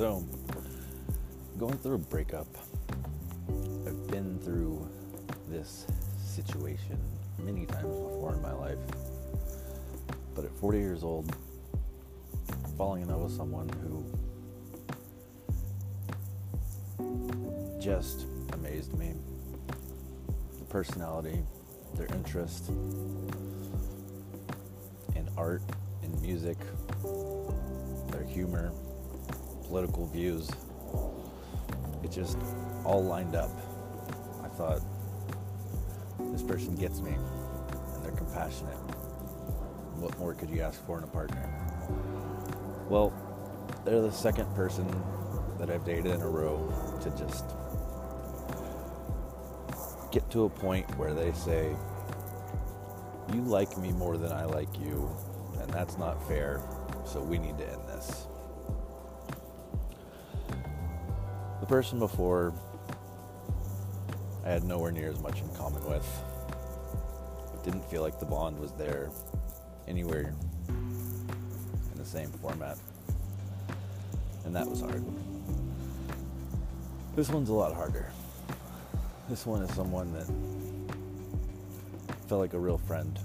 So, going through a breakup, I've been through this situation many times before in my life. But at 40 years old, falling in love with someone who just amazed me. The personality, their interest in art, in music, their humor, political views. It just all lined up. I thought, this person gets me, and they're compassionate. What more could you ask for in a partner? Well, they're the second person that I've dated in a row to just get to a point where they say, You like me more than I like you, and that's not fair, so we need to end this. Person before, I had nowhere near as much in common with. Didn't feel like the bond was there anywhere in the same format. And that was hard. This one's a lot harder. This one is someone that felt like a real friend.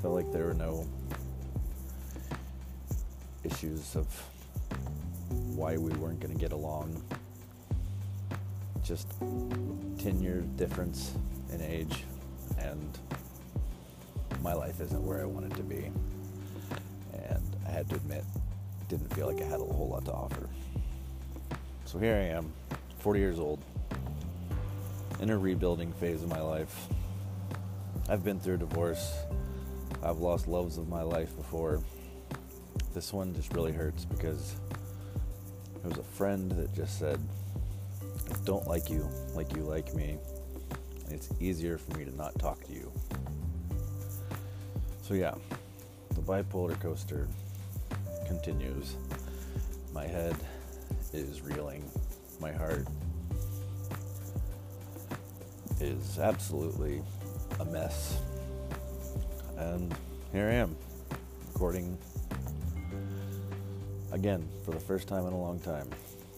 Felt like there were no issues of why we weren't going to get along. Just 10 year difference in age, and my life isn't where I wanted to be. And I had to admit, didn't feel like I had a whole lot to offer. So here I am, 40 years old, in a rebuilding phase of my life. I've been through a divorce. I've lost loves of my life before. This one just really hurts because there was a friend that just said, I don't like you like you like me. And it's easier for me to not talk to you. So, yeah, the bipolar coaster continues. My head is reeling. My heart is absolutely a mess. And here I am, recording again for the first time in a long time.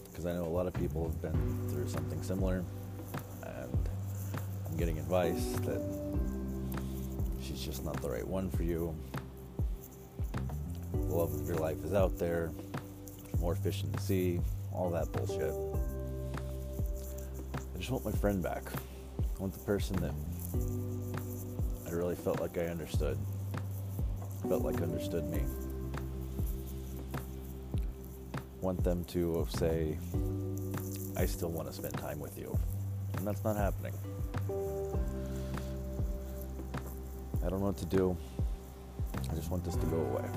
Because I know a lot of people have been through something similar, and I'm getting advice that she's just not the right one for you. The love of your life is out there, more fish in the sea, all that bullshit. I just want my friend back. I want the person that I really felt like I understood, felt like understood me. Want them to say, I still want to spend time with you. And that's not happening. I don't know what to do. I just want this to go away.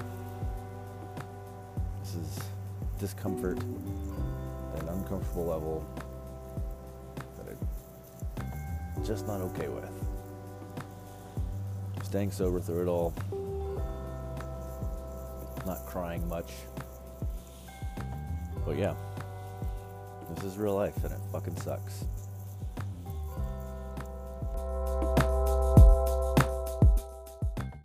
This is discomfort at an uncomfortable level that I'm just not okay with. Staying sober through it all, not crying much. But yeah, this is real life and it fucking sucks.